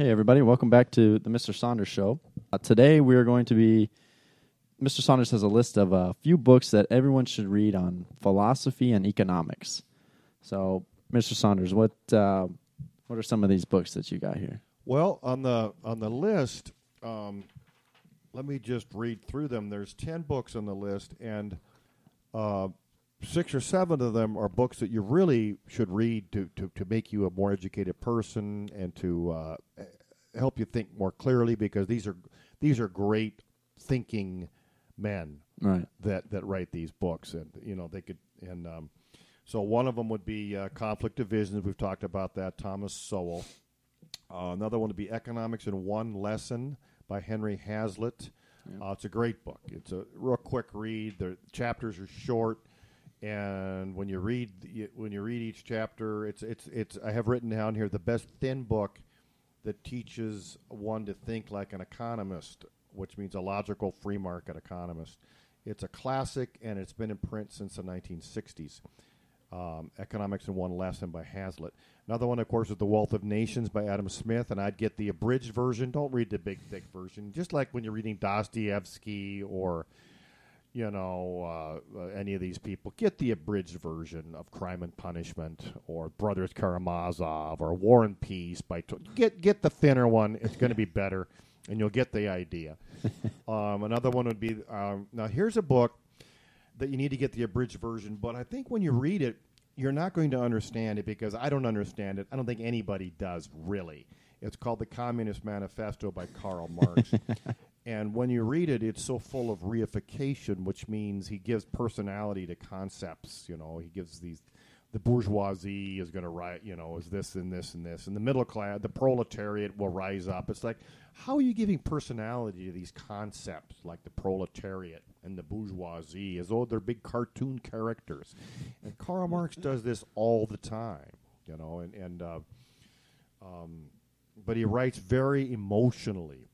Hey, everybody. Welcome back to the Mr. Saunders Show. Uh, today, we are going to be. Mr. Saunders has a list of a few books that everyone should read on philosophy and economics. So, Mr. Saunders, what uh, what are some of these books that you got here? Well, on the on the list, um, let me just read through them. There's ten books on the list, and uh, six or seven of them are books that you really should read to, to, to make you a more educated person and to uh, help you think more clearly because these are these are great thinking men Right. that that write these books and you know they could and um, so one of them would be uh, Conflict of Visions we've talked about that. Thomas sowell. Uh, another one would be economics in one lesson by henry hazlitt. Uh, it's a great book. It's a real quick read. The chapters are short and when you read when you read each chapter it's it's it's i have written down here the best thin book that teaches one to think like an economist, which means a logical free market economist. It's a classic, and it's been in print since the 1960s. Um, Economics in One Lesson by Hazlitt. Another one, of course, is The Wealth of Nations by Adam Smith, and I'd get the abridged version. Don't read the big, thick version. Just like when you're reading Dostoevsky or you know, uh, uh, any of these people, get the abridged version of Crime and Punishment or Brothers Karamazov or War and Peace by to- get get the thinner one. It's going to be better, and you'll get the idea. um, another one would be um, now. Here's a book that you need to get the abridged version, but I think when you read it, you're not going to understand it because I don't understand it. I don't think anybody does really. It's called The Communist Manifesto by Karl Marx. and when you read it, it's so full of reification, which means he gives personality to concepts. You know, he gives these. The bourgeoisie is going to rise, you know, is this and this and this, and the middle class, the proletariat will rise up. It's like, how are you giving personality to these concepts like the proletariat and the bourgeoisie as though they're big cartoon characters? And Karl Marx does this all the time, you know, and and uh, um, but he writes very emotionally.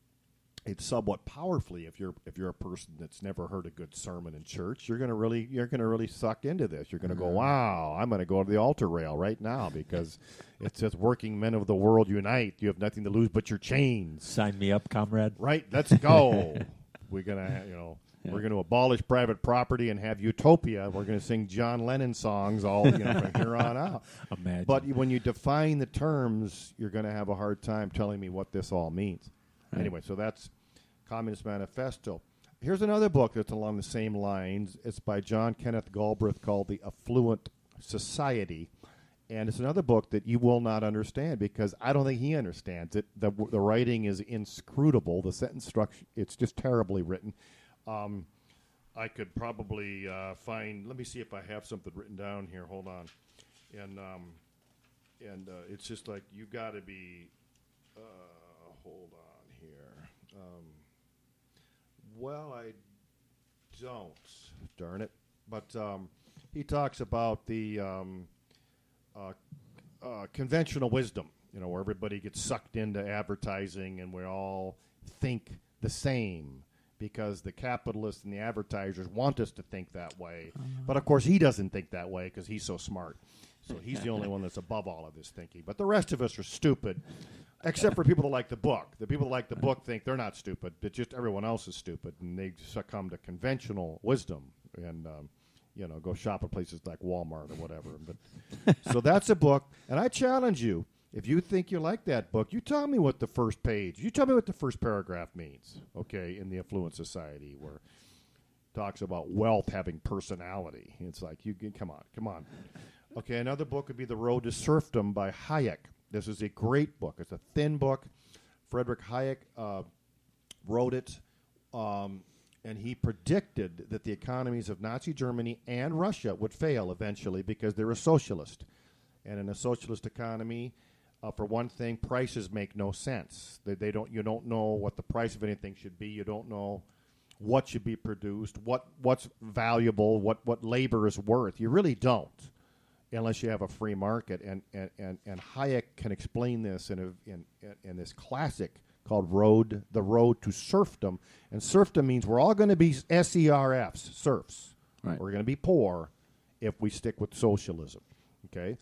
It's somewhat powerfully. If you're if you're a person that's never heard a good sermon in church, you're gonna really you're gonna really suck into this. You're gonna go, mm-hmm. wow, I'm gonna go to the altar rail right now because it says, "Working men of the world unite. You have nothing to lose but your chains." Sign me up, comrade. Right? Let's go. we're gonna, you know, we're gonna abolish private property and have utopia. We're gonna sing John Lennon songs all you know from here on out. Imagine. But when you define the terms, you're going to have a hard time telling me what this all means. Anyway, so that's Communist Manifesto. Here's another book that's along the same lines. It's by John Kenneth Galbraith called The Affluent Society. And it's another book that you will not understand because I don't think he understands it. The, the writing is inscrutable. The sentence structure, it's just terribly written. Um, I could probably uh, find. Let me see if I have something written down here. Hold on, and um, and uh, it's just like you got to be. Uh, hold on here. Um, well, I don't. Darn it! But um, he talks about the um, uh, uh, conventional wisdom. You know, where everybody gets sucked into advertising, and we all think the same because the capitalists and the advertisers want us to think that way. But of course, he doesn't think that way because he's so smart. So he's the only one that's above all of this thinking. But the rest of us are stupid, except for people that like the book. The people that like the book think they're not stupid, but just everyone else is stupid, and they succumb to conventional wisdom and. Um, you know, go shop at places like Walmart or whatever. But so that's a book, and I challenge you. If you think you like that book, you tell me what the first page, you tell me what the first paragraph means. Okay, in the Affluent Society, where talks about wealth having personality. It's like you can come on, come on. Okay, another book would be The Road to Serfdom by Hayek. This is a great book. It's a thin book. Frederick Hayek uh, wrote it, um, and he predicted that the economies of Nazi Germany and Russia would fail eventually because they're a socialist. And in a socialist economy, uh, for one thing, prices make no sense. They, they don't. You don't know what the price of anything should be. You don't know what should be produced, what what's valuable, what what labor is worth. You really don't, unless you have a free market. And and and, and Hayek can explain this in a in, in, this classic called Road the Road to Serfdom. And serfdom means we're all going to be SERFs, serfs. Right. We're going to be poor if we stick with socialism. Okay.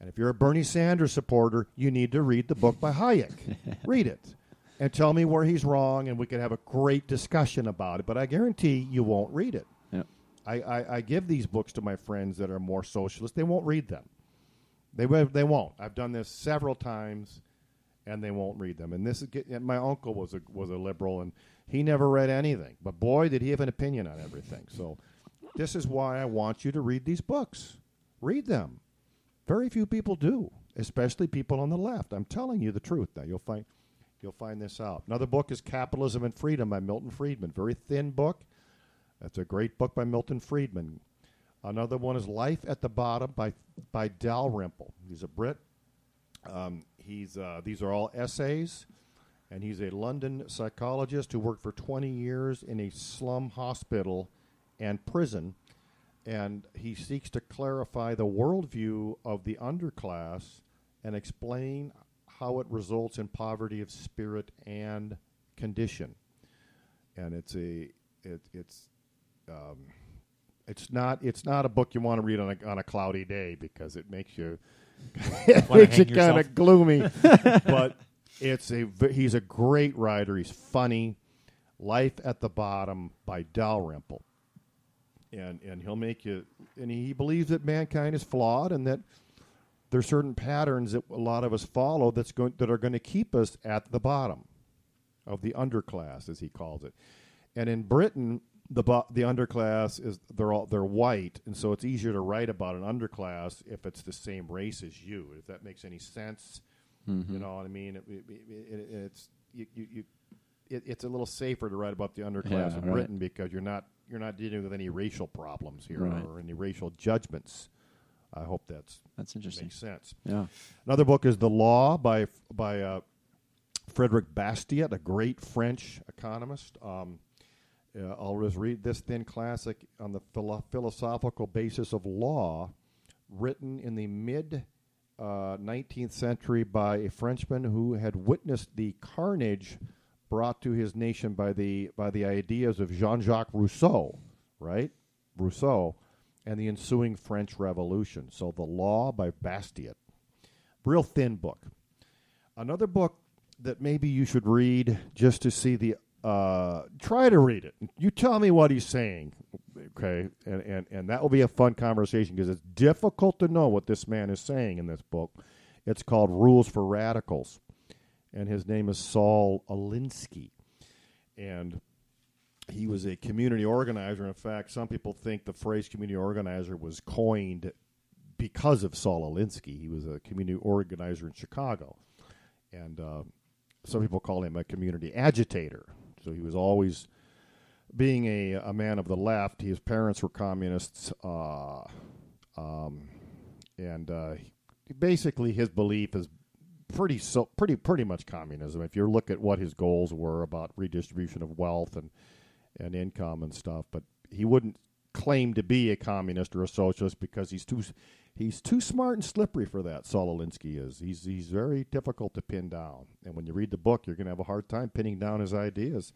And if you're a Bernie Sanders supporter, you need to read the book by Hayek. read it and tell me where he's wrong, and we can have a great discussion about it. But I guarantee you won't read it. I, I, I give these books to my friends that are more socialist. They won't read them. They they won't. I've done this several times, and they won't read them. And this is get, and my uncle was a was a liberal, and he never read anything. But boy, did he have an opinion on everything. So this is why I want you to read these books. Read them. Very few people do, especially people on the left. I'm telling you the truth. Now you'll find you'll find this out. Another book is Capitalism and Freedom by Milton Friedman. Very thin book. That's a great book by Milton Friedman. Another one is Life at the Bottom by by Dalrymple. He's a Brit. Um, he's uh, these are all essays, and he's a London psychologist who worked for 20 years in a slum hospital and prison, and he seeks to clarify the worldview of the underclass and explain how it results in poverty of spirit and condition. And it's a it, it's um, it's not it's not a book you want to read on a on a cloudy day because it makes you it makes you kind of gloomy. but it's a he's a great writer. He's funny. Life at the Bottom by Dalrymple, and and he'll make you. And he believes that mankind is flawed and that there's certain patterns that a lot of us follow that's going that are going to keep us at the bottom of the underclass, as he calls it. And in Britain, the bo- the underclass is they're all they're white, and so it's easier to write about an underclass if it's the same race as you. If that makes any sense, you know what I mean. It, it, it, it's you, you, you it, it's a little safer to write about the underclass Yeah, in right. Britain because you're not you're not dealing with any racial problems here Right. or any racial judgments. I hope that's That's interesting. makes sense. Yeah. Another book is The Law by by uh, Frederick Bastiat, a great French economist. Um, uh, I'll just read this thin classic on the philo- philosophical basis of law, written in the mid uh, 19th century by a Frenchman who had witnessed the carnage brought to his nation by the by the ideas of Jean-Jacques Rousseau, right? Rousseau, and the ensuing French Revolution. So, The Law by Bastiat real thin book. Another book that maybe you should read just to see the. Uh, try to read it. You tell me what he's saying, okay? And and and that will be a fun conversation because it's difficult to know what this man is saying in this book. It's called Rules for Radicals, and his name is Saul Alinsky, and he was a community organizer. In fact, some people think the phrase community organizer was coined because of Saul Alinsky. He was a community organizer in Chicago. And uh, some people call him a community agitator. So he was always being a, a man of the left. His parents were communists. Uh, um, and uh, basically, his belief is pretty so pretty pretty much communism. If you look at what his goals were about redistribution of wealth and and income and stuff, but he wouldn't claim to be a communist or a socialist because he's too he's too smart and slippery for that. Saul Alinsky is. He's he's very difficult to pin down, and when you read the book, you're going to have a hard time pinning down his ideas.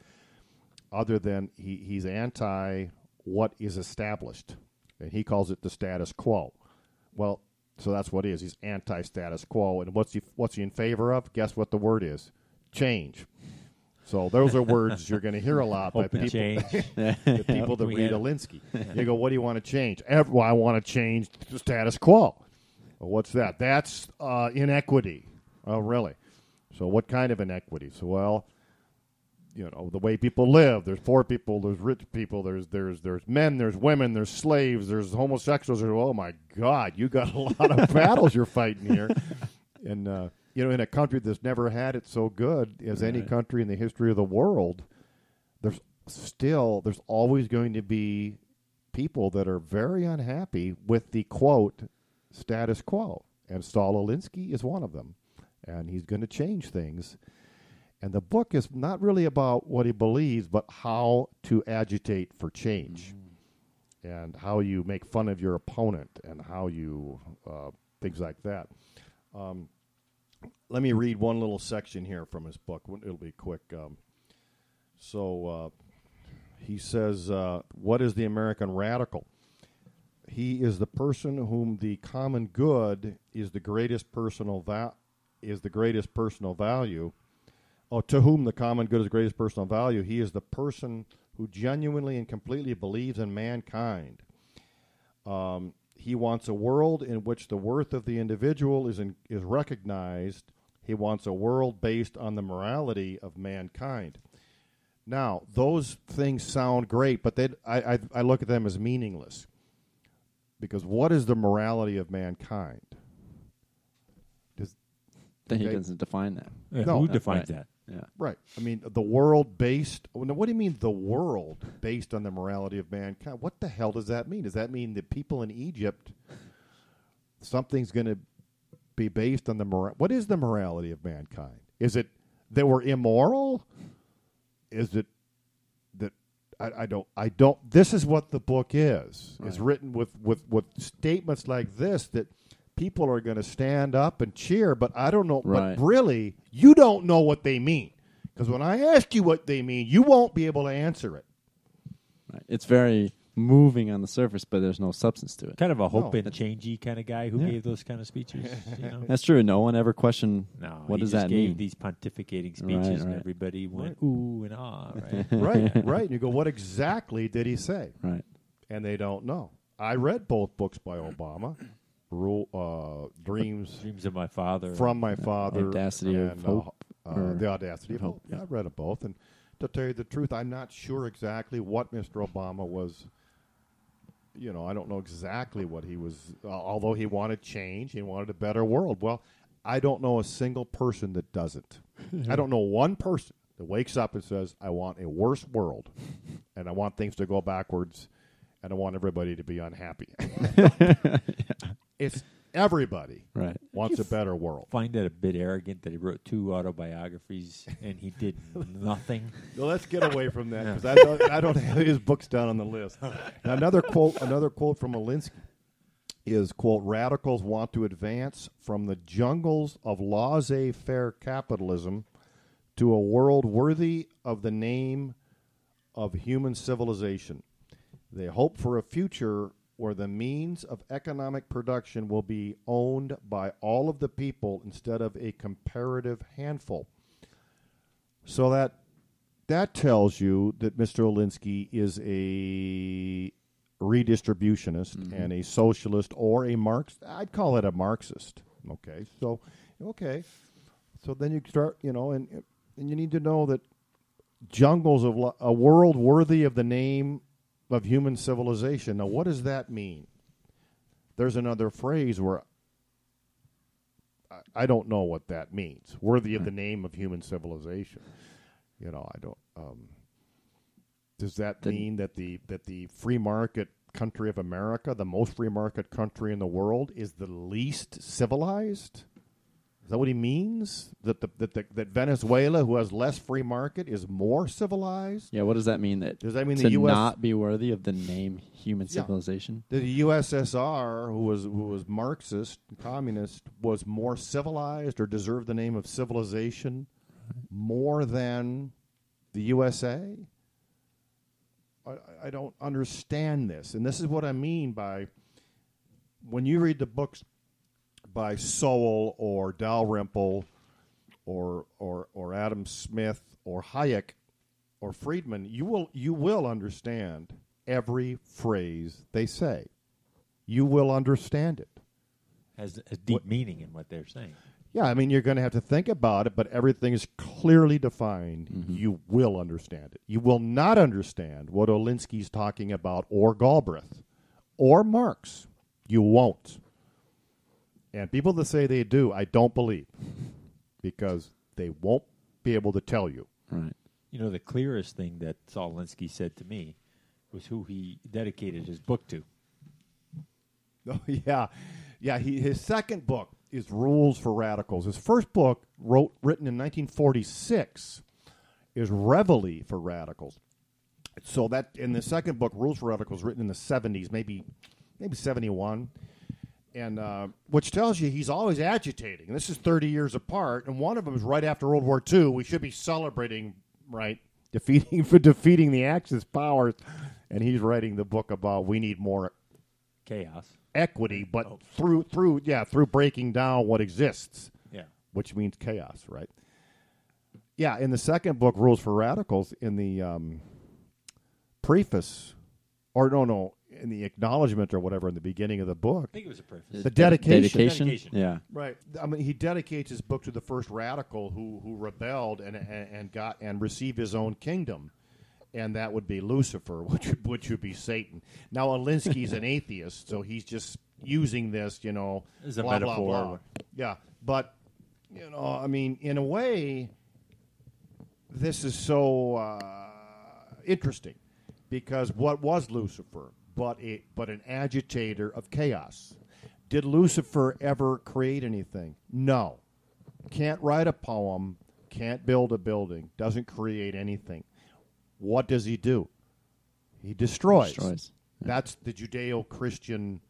Other than he, he's anti what is established, and he calls it the status quo. Well, so that's what he is. He's anti-status quo, and what's he what's he in favor of? Guess what the word is? Change. So those are words you're going to hear a lot by people change. the people that read Alinsky. You go, what do you want to change? Ev- well, I want to change the status quo. Well, what's that? That's uh, inequity. Oh, really? So what kind of inequity? So, well, you know, the way people live. There's poor people. There's rich people. There's there's there's men. There's women. There's slaves. There's homosexuals. There's, oh my God, you got a lot of battles you're fighting here. And uh, you know, in a country that's never had it so good as any country in the history of the world, there's still there's always going to be people that are very unhappy with the quote status quo, and Saul Alinsky is one of them, and he's going to change things. And the book is not really about what he believes, but how to agitate for change, and how you make fun of your opponent, and how you uh, things like that. Um, let me read one little section here from his book. It'll be quick. Um, so uh, he says, uh, "What is the American radical?" he is the person whom the common good is the greatest personal va- is the greatest personal value. Oh, to whom the common good is the greatest personal value. He is the person who genuinely and completely believes in mankind. Um, he wants a world in which the worth of the individual is in, is recognized. He wants a world based on the morality of mankind. Now, those things sound great, but they, I, I, I look at them as meaningless. Because what is the morality of mankind? Does, Then he Okay. doesn't define that. Yeah, No. who Right. defines that? Yeah. right. I mean, the world based. Now, what do you mean the world based on the morality of mankind? What the hell does that mean? Does that mean that people in Egypt, something's going to be based on the mora- What is the morality of mankind? Is it they were immoral? Is it that I, I don't I don't this is what the book is. It's written with, with, with statements like this that people are going to stand up and cheer, but I don't know Right. but really you don't know what they mean. Because when I ask you what they mean, you won't be able to answer it. Right. It's very moving on the surface, but there's no substance to it. Kind of a hope No. and changey kind of guy who Yeah. gave those kind of speeches. You know? That's true. No one ever questioned No, what he does just that gave mean. These pontificating speeches, Right, and everybody went Right. ooh and ah. Right? right, right. And you go, what exactly did he say? right. And they don't know. I read both books by Obama, Rule, uh, Dreams Dreams of my father. from my father, Audacity of and, Hope, uh, uh, the audacity of hope. Hope, Yeah, yeah. I read them both, and to tell you the truth, I'm not sure exactly what Mr. Obama was. You know, I don't know exactly what he was. Uh, although he wanted change, he wanted a better world. Well, I don't know a single person that doesn't. I don't know one person that wakes up and says, "I want a worse world, and I want things to go backwards, and I want everybody to be unhappy." It's everybody Right. wants a better world. find that a bit arrogant that he wrote two autobiographies and he did nothing. Well, let's get away from that because I, don't, I don't have his books down on the list. Now, another quote, another quote from Alinsky is quote: "Radicals want to advance from the jungles of laissez-faire capitalism to a world worthy of the name of human civilization. They hope for a future." Where the means of economic production will be owned by all of the people instead of a comparative handful. So that that tells you that Mr. Alinsky is a redistributionist mm-hmm. and a socialist or a Marx. I'd call it a Marxist. Okay, so okay, so then you start, you know, and and you need to know that jungles of lo- a world worthy of the name of human civilization. Now, what does that mean? There's another phrase where I, I don't know what that means. Worthy of the name of human civilization. You know, I don't. Um, does that The- mean that the that the free market country of America, the most free market country in the world, is the least civilized? Is that what he means? That the, that the, that Venezuela, who has less free market, is more civilized? Yeah. What does that mean? That Does that mean to the U.S. not be worthy of the name human Yeah. civilization? the USSR, who was who was Marxist, communist, was more civilized or deserved the name of civilization more than the USA? I, I don't understand this, and this is what I mean by when you read the books by Sowell or Dalrymple or or or Adam Smith or Hayek or Friedman, you will you will understand every phrase they say. You will understand it. Has a deep meaning in what they're saying. Yeah, I mean you're going to have to think about it, but everything is clearly defined. Mm-hmm. You will understand it. You will not understand what Alinsky's talking about or Galbraith or Marx. You won't. And people that say they do, I don't believe because they won't be able to tell you. Right. You know, the clearest thing that Saul Alinsky said to me was who he dedicated his book to. Oh yeah, yeah. He, his second book is Rules for Radicals. His first book, wrote written in 1946, is Reveille for Radicals. So that in the second book, Rules for Radicals, written in the 70s, maybe maybe 71, and uh, which tells you he's always agitating. This is 30 years apart, and one of them is right after World War II. We should be celebrating, right? Defeating for defeating the Axis powers, and he's writing the book about we need more chaos. equity, but Oh. through through yeah through breaking down what exists, Yeah. which means chaos, right? Yeah, in the second book, Rules for Radicals, in the um, preface, or no, no, in the acknowledgement or whatever in the beginning of the book, I think it was a preface. The dedication. Dedication. Dedication. Yeah. Right. I mean, he dedicates his book to the first radical who who rebelled and and, and got and received his own kingdom, and that would be Lucifer, which would, which would be Satan. Now, Alinsky's an atheist, so he's just using this, you know, As a blah, blah, metaphor. blah. Yeah, but you know, I mean, in a way, this is so uh, interesting because what was Lucifer but a but an agitator of chaos? Did Lucifer ever create anything? No. Can't write a poem, can't build a building, doesn't create anything. What does he do? He destroys. Destroys. That's the Judeo-Christian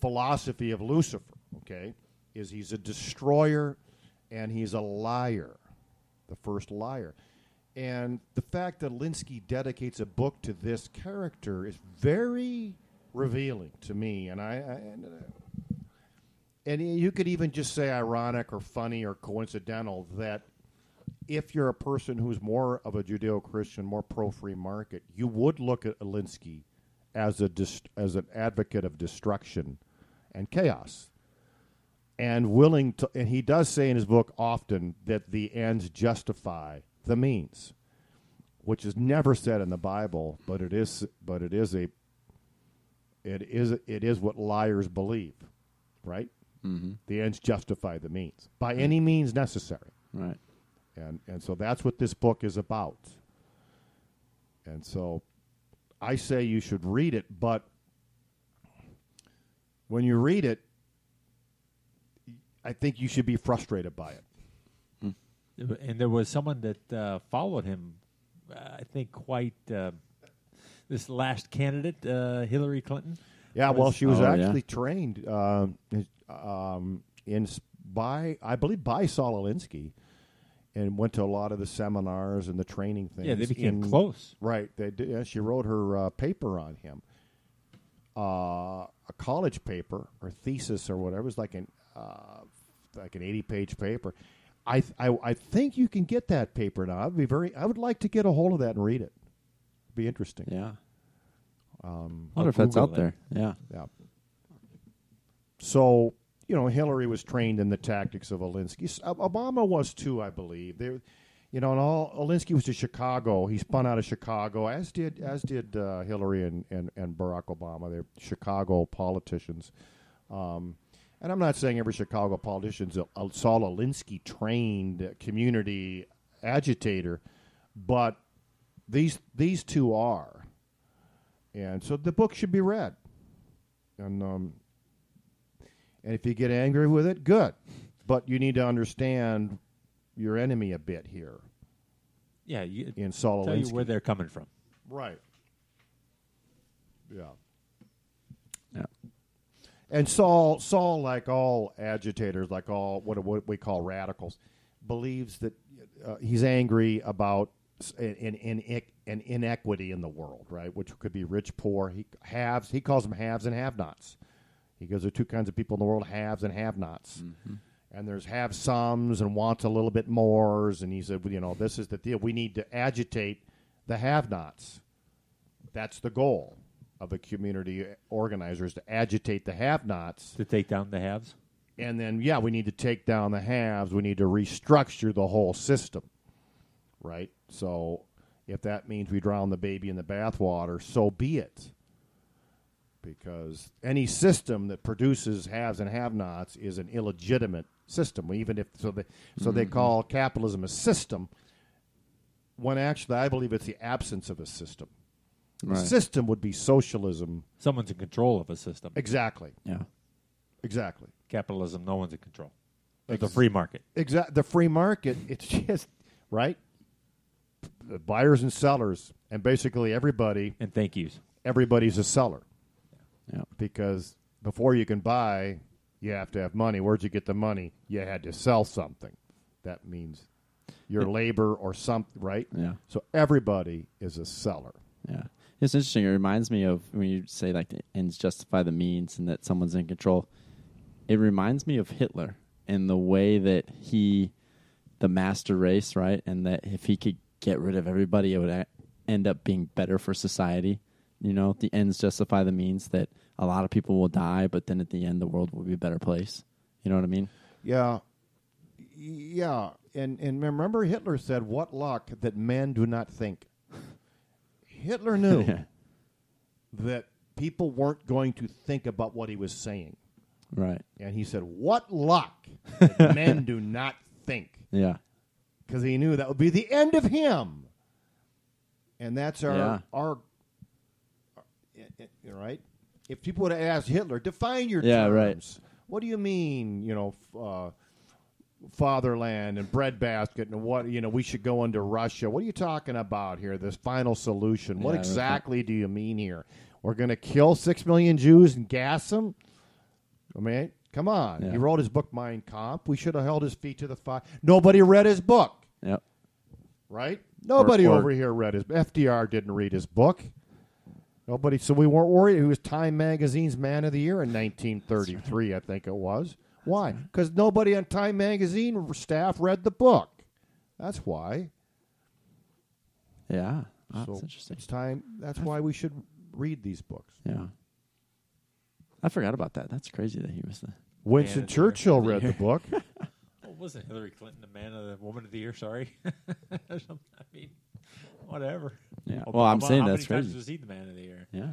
philosophy of Lucifer, okay? Is he's a destroyer and he's a liar. The first liar. And the fact that Linsky dedicates a book to this character is very revealing to me. And I, I and, uh, and you could even just say ironic or funny or coincidental that if you're a person who's more of a Judeo-Christian, more pro-free market, you would look at Alinsky as a dist- as an advocate of destruction and chaos, and willing to. And he does say in his book often that the ends justify the means, which is never said in the Bible, but it is. But it is a. It is it is what liars believe, right? Mm-hmm. The ends justify the means by any means necessary Right. and and so that's what this book is about. And so, I say you should read it, but when you read it, I think you should be frustrated by it. And there was someone that uh, followed him, uh, I think, quite uh, this last candidate, uh, Hillary Clinton. Yeah, well, she was Oh, yeah. actually trained um, um, in by I believe by Saul Alinsky, and went to a lot of the seminars and the training things. Yeah, they became in- close. Right. They did, yeah, she wrote her uh, paper on him, uh, a college paper or thesis or whatever. It was like an uh, like an eighty page paper. I, I I think you can get that paper now. I'd be very. I would like to get a hold of that and read it. Be interesting. Yeah. Um, I wonder if I'll that's Google out there. Yeah. yeah. So you know, Hillary was trained in the tactics of Alinsky. Obama was too, I believe. They, you know, and all Alinsky was to Chicago. He spun out of Chicago, as did as did uh, Hillary and, and and Barack Obama. They're Chicago politicians. Um, and I'm not saying every Chicago politician's a, a Saul Alinsky trained community agitator, but these these two are. And so the book should be read. And um, and if you get angry with it, good. But you need to understand your enemy a bit here Yeah, you, in Saul tell you Alinsky. where they're coming from. Right. Yeah. And Saul, Saul, like all agitators, like all what what we call radicals, believes that uh, he's angry about an, an, an, an inequity in the world, right? Which could be rich, poor. He haves. He calls them haves and have-nots. He goes, there are two kinds of people in the world: haves and have-nots. And there's have somes and wants a little bit mores. And he said, well, you know, this is the deal. We need to agitate the have-nots. That's the goal of a community organizer is to agitate the have-nots. To take down the haves. and then yeah we need to take down the haves. We need to restructure the whole system right? So if that means we drown the baby in the bathwater so be it. Because any system that produces haves and have-nots is an illegitimate system. Even if so they so they mm-hmm. call capitalism a system when actually i believe it's the absence of a system a Right. system would be socialism Someone's in control of a system. exactly Yeah. exactly Capitalism, no one's in control. Of the free market. Exactly. The free market. It's just right. The buyers and sellers, and basically everybody. And thank yous. Everybody's a seller Yeah. because before you can buy, you have to have money. Where'd you get the money? You had to sell something. That means your labor or something, right? Yeah. So everybody is a seller. Yeah. It's interesting. It reminds me of when you say like the ends justify the means and that someone's in control. It reminds me of Hitler and the way that he, the master race, right? And that if he could get rid of everybody, it would a- end up being better for society. You know, the ends justify the means that a lot of people will die, but then at the end, the world will be a better place. You know what I mean? Yeah, yeah, and and remember Hitler said, "What luck that men do not think." Hitler knew that people weren't going to think about what he was saying, Right. and he said, "What luck that men do not think," Yeah. because he knew that would be the end of him. And that's our Yeah. our, uh, uh, right. If people would have asked Hitler, define your Yeah, terms. right. What do you mean? You know, uh, fatherland and breadbasket, and what you know, we should go into Russia. What are you talking about here? This final solution. What Yeah, exactly do you mean here? We're going to kill six million Jews and gas them? I mean, come on. Yeah. He wrote his book Mein Kampf. We should have held his feet to the fire. Nobody read his book Yep. right? Nobody or- over here read his. FDR didn't read his book. Nobody. So we weren't worried. He was Time Magazine's Man of the Year in 1933, I think it was. Why? Because nobody on Time Magazine staff read the book. That's why. Yeah. Oh, so that's interesting. It's time. That's why we should read these books. Yeah. I forgot about that. That's crazy that he was the. Winston Man of the Churchill read the book. Oh, wasn't Hillary Clinton the man of the woman of the year? Sorry. I mean, whatever. Yeah. Obama- Well, I'm saying how that's many times crazy. was he the man of the year? Yeah.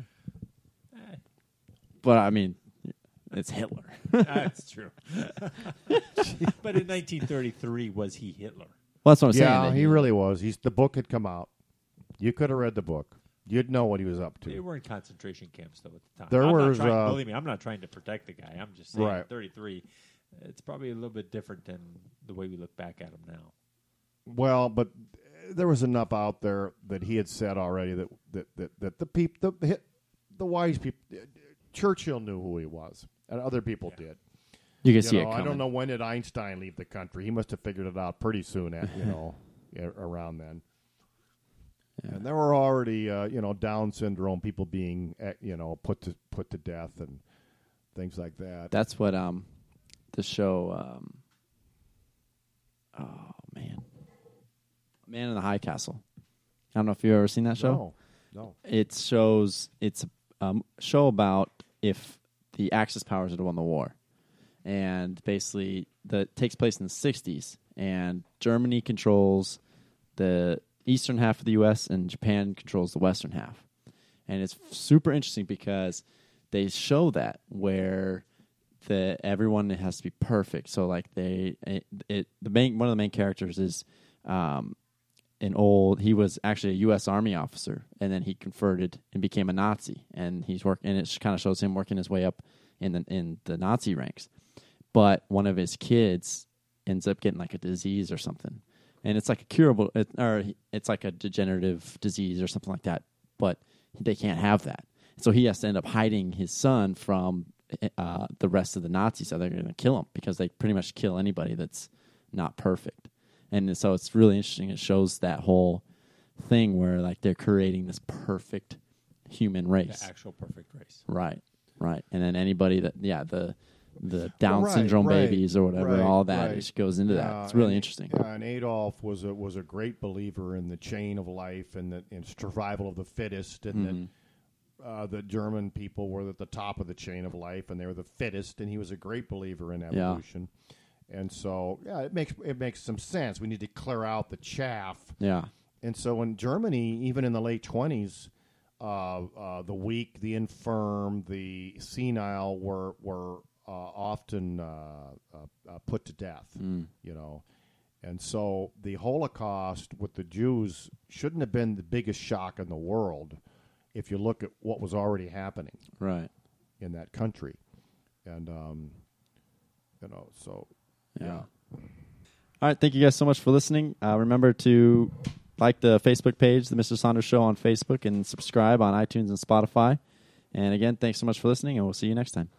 Eh, But I mean, it's Hitler. that's true. but in 1933, was he Hitler? Well, that's what I'm saying. yeah, that he really was. He's the book had come out. You could have read the book. You'd know what he was up to. They to. were in concentration camps though at the time. There I'm was, trying, uh, believe me, I'm not trying to protect the guy. I'm just saying, Right. 33. It's probably a little bit different than the way we look back at him now. Well, but there was enough out there that he had said already that that that, that the peop the the wise people Churchill knew who he was, and other people did. You can You see know, it I don't know when did Einstein leave the country. He must have figured it out pretty soon. At you know, around then. And there were already, uh, you know, Down syndrome people being, eh, you know, put to put to death and things like that. That's what um, the show. Um, oh man, Man in the High Castle. I don't know if you've ever seen that show. No, no. It shows it's a um, show about if the Axis powers had won the war, and basically that takes place in the '60s, and Germany controls the eastern half of the U.S. and Japan controls the western half, and it's super interesting because they show that where the everyone has to be perfect. So like they it, it the main one of the main characters is um, an old he was actually a U.S. Army officer, and then he converted and became a Nazi, and he's working. And it kind of shows him working his way up in the in the Nazi ranks. But one of his kids ends up getting like a disease or something, and it's like a curable, it, or it's like a degenerative disease or something like that. But they can't have that, so he has to end up hiding his son from uh, the rest of the Nazis. So they're going to kill him because they pretty much kill anybody that's not perfect and so it's really interesting. It shows that whole thing where like they're creating this perfect human The race, actual perfect race. right? Right, and then anybody that yeah the the Down right, syndrome right, babies or whatever, right, all that just goes into that. It's really and- interesting. And Adolf was a was a great believer in the chain of life and the in survival of the fittest, and Mm-hmm. that uh, the German people were at the top of the chain of life, and they were the fittest, and he was a great believer in Yeah. And so, yeah, it makes it makes some sense. We need to clear out the chaff. Yeah, And so, in Germany, even in the late twenties, uh, uh, the weak, the infirm, the senile were were uh, often uh, uh, uh, put to death. You know, and so the Holocaust with the Jews shouldn't have been the biggest shock in the world if you look at what was already happening right. in that country, and um, you know, so Yeah. All right, thank you guys so much for listening. Uh, remember to like the Facebook page, the Mr. Saunders Show on Facebook, and subscribe on iTunes and Spotify. And again, thanks so much for listening, and we'll see you next time.